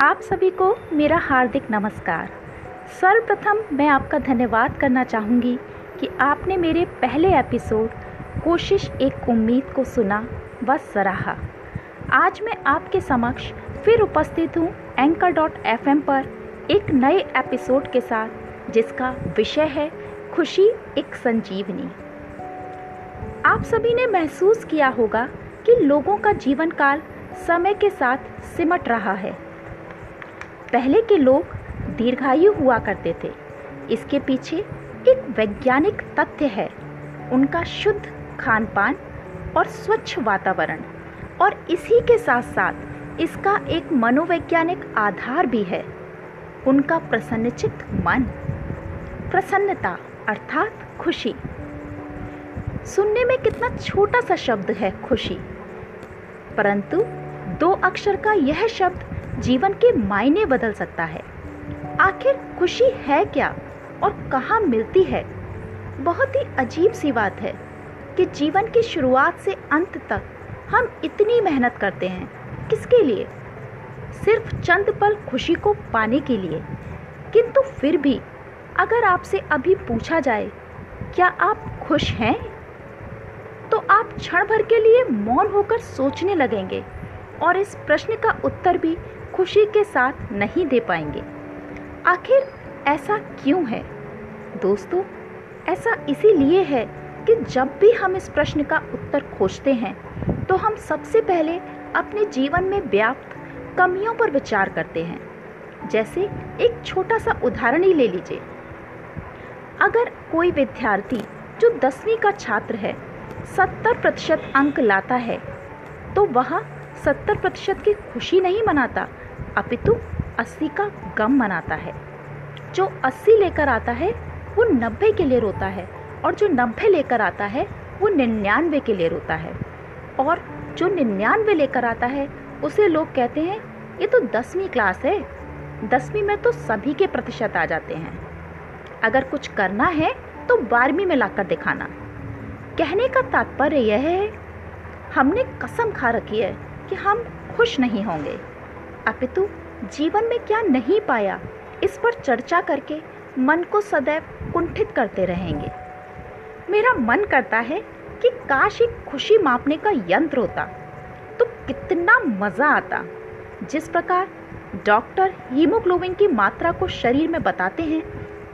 आप सभी को मेरा हार्दिक नमस्कार। सर्वप्रथम मैं आपका धन्यवाद करना चाहूँगी कि आपने मेरे पहले एपिसोड, कोशिश एक उम्मीद को सुना व सराहा। आज मैं आपके समक्ष फिर उपस्थित हूँ एंकर डॉट एफ़ पर एक नए एपिसोड के साथ, जिसका विषय है खुशी एक संजीवनी। आप सभी ने महसूस किया होगा कि लोगों का जीवन काल समय के साथ सिमट रहा है। पहले के लोग दीर्घायु हुआ करते थे। इसके पीछे एक वैज्ञानिक तथ्य है। उनका शुद्ध खान पान और स्वच्छ वातावरण। और इसी के साथ साथ इसका एक मनोवैज्ञानिक आधार भी है। उनका प्रसन्नचित मन। प्रसन्नता अर्थात खुशी। सुनने में कितना छोटा सा शब्द है खुशी। परंतु दो अक्षर का यह शब्द जीवन के मायने बदल सकता है। आखिर खुशी है क्या और कहाँ मिलती है? बहुत ही अजीब सी बात है कि जीवन की शुरुआत से अंत तक हम इतनी मेहनत करते हैं। किसके लिए? सिर्फ़ चंद पल खुशी को पाने के लिए। किंतु फिर भी अगर आपसे अभी पूछा जाए, क्या आप खुश हैं? तो आप क्षण भर के लिए मौन होकर सोचने लगेंगे और इस प्रश्न का उत्तर भी खुशी के साथ नहीं दे पाएँगे। आखिर ऐसा क्यों है? दोस्तों, ऐसा इसीलिए है कि जब भी हम इस प्रश्न का उत्तर खोजते हैं तो हम सबसे पहले अपने जीवन में व्याप्त कमियों पर विचार करते हैं। जैसे एक छोटा सा उदाहरण ही ले लीजिए। अगर कोई विद्यार्थी जो दसवीं का छात्र है, सत्तर प्रतिशत अंक लाता है तो वह सत्तर प्रतिशत की खुशी नहीं मनाता। अपितु अस्सी का गम मनाता है। जो अस्सी लेकर आता है, वो नब्बे के लिए रोता है, और जो नब्बे लेकर आता है, वो निन्यानवे के लिए रोता है। और जो निन्यानवे लेकर आता है, उसे लोग कहते हैं, ये तो दसवीं क्लास है। दसवीं में तो सभी के प्रतिशत आ जाते हैं। अगर कुछ करना है तो बारहवीं में लाकर दिखाना। कहने का तात्पर्य यह है, हमने कसम खा रखी है कि हम खुश नहीं होंगे। अपितु जीवन में क्या नहीं पाया, इस पर चर्चा करके मन को सदैव कुंठित करते रहेंगे। मेरा मन करता है कि काश एक खुशी मापने का यंत्र होता तो कितना मज़ा आता। जिस प्रकार डॉक्टर हीमोग्लोबिन की मात्रा को शरीर में बताते हैं,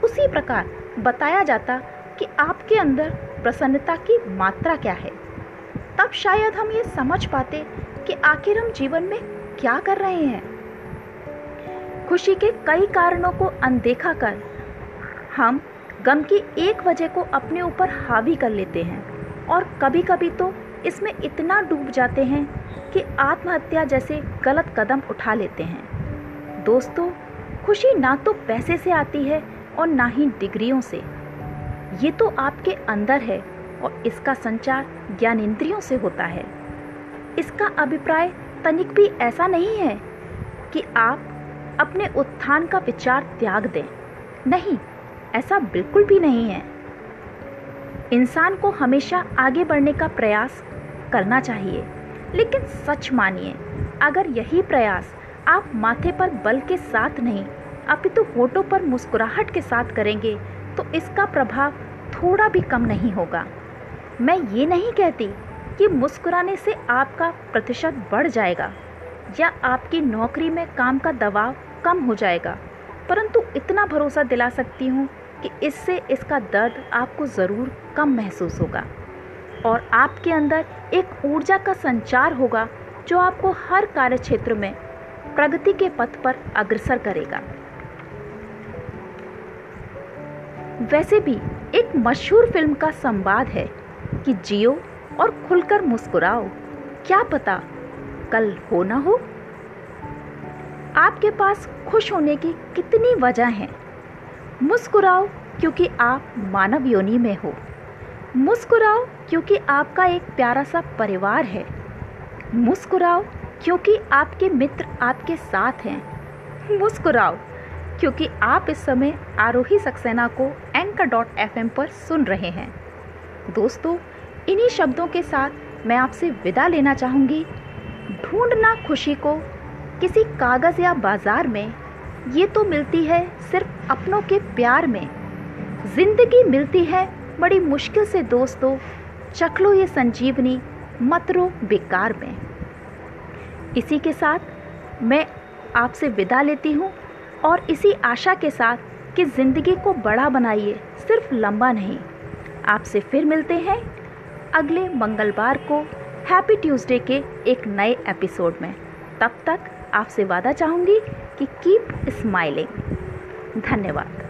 उसी प्रकार बताया जाता कि आपके अंदर प्रसन्नता की मात्रा क्या है। तब शायद हम ये समझ पाते कि आखिर हम जीवन में क्या कर रहे हैं? खुशी के कई कारणों को अनदेखा कर, हम गम की एक वजह को अपने ऊपर हावी कर लेते हैं और कभी कभी तो इसमें इतना डूब जाते हैं कि आत्महत्या जैसे गलत कदम उठा लेते हैं। दोस्तों, खुशी ना तो पैसे से आती है और ना ही डिग्रियों से। ये तो आपके अंदर है और इसका संचार ज्ञानेंद्रियों से होता है। इसका अभिप्राय तनिक भी ऐसा नहीं है कि आप अपने उत्थान का विचार त्याग दें। नहीं, ऐसा बिल्कुल भी नहीं है। इंसान को हमेशा आगे बढ़ने का प्रयास करना चाहिए। लेकिन सच मानिए, अगर यही प्रयास आप माथे पर बल के साथ नहीं अपितु तो होठों पर मुस्कुराहट के साथ करेंगे तो इसका प्रभाव थोड़ा भी कम नहीं होगा। मैं ये नहीं कहती कि मुस्कुराने से आपका प्रतिशत बढ़ जाएगा या आपकी नौकरी में काम का दबाव कम हो जाएगा। परंतु इतना भरोसा दिला सकती हूँ कि इससे इसका दर्द आपको ज़रूर कम महसूस होगा और आपके अंदर एक ऊर्जा का संचार होगा जो आपको हर कार्य क्षेत्र में प्रगति के पथ पर अग्रसर करेगा। वैसे भी एक मशहूर फ़िल्म का संवाद है कि जियो और खुलकर मुस्कुराओ। क्या पता कल हो ना हो। आपके पास खुश होने की कितनी वजह हैं? मुस्कुराओ क्योंकि आप मानव योनि में हो। मुस्कुराओ क्योंकि आपका एक प्यारा सा परिवार है। मुस्कुराओ क्योंकि आपके मित्र आपके साथ हैं। मुस्कुराओ क्योंकि आप इस समय आरोही सक्सेना को एंकर डॉट एफ़ पर सुन रहे हैं। दोस्तों इन्हीं शब्दों के साथ मैं आपसे विदा लेना चाहूँगी। ढूंढना खुशी को किसी कागज़ या बाज़ार में। ये तो मिलती है सिर्फ़ अपनों के प्यार में। ज़िंदगी मिलती है बड़ी मुश्किल से दोस्तों, चख लो ये संजीवनी, मत रो बेकार में। इसी के साथ मैं आपसे विदा लेती हूँ और इसी आशा के साथ कि ज़िंदगी को बड़ा बनाइए, सिर्फ़ लंबा नहीं। आपसे फिर मिलते हैं। अगले मंगलवार को हैप्पी ट्यूसडे के एक नए एपिसोड में। तब तक आपसे वादा चाहूँगी कि कीप स्माइलिंग धन्यवाद।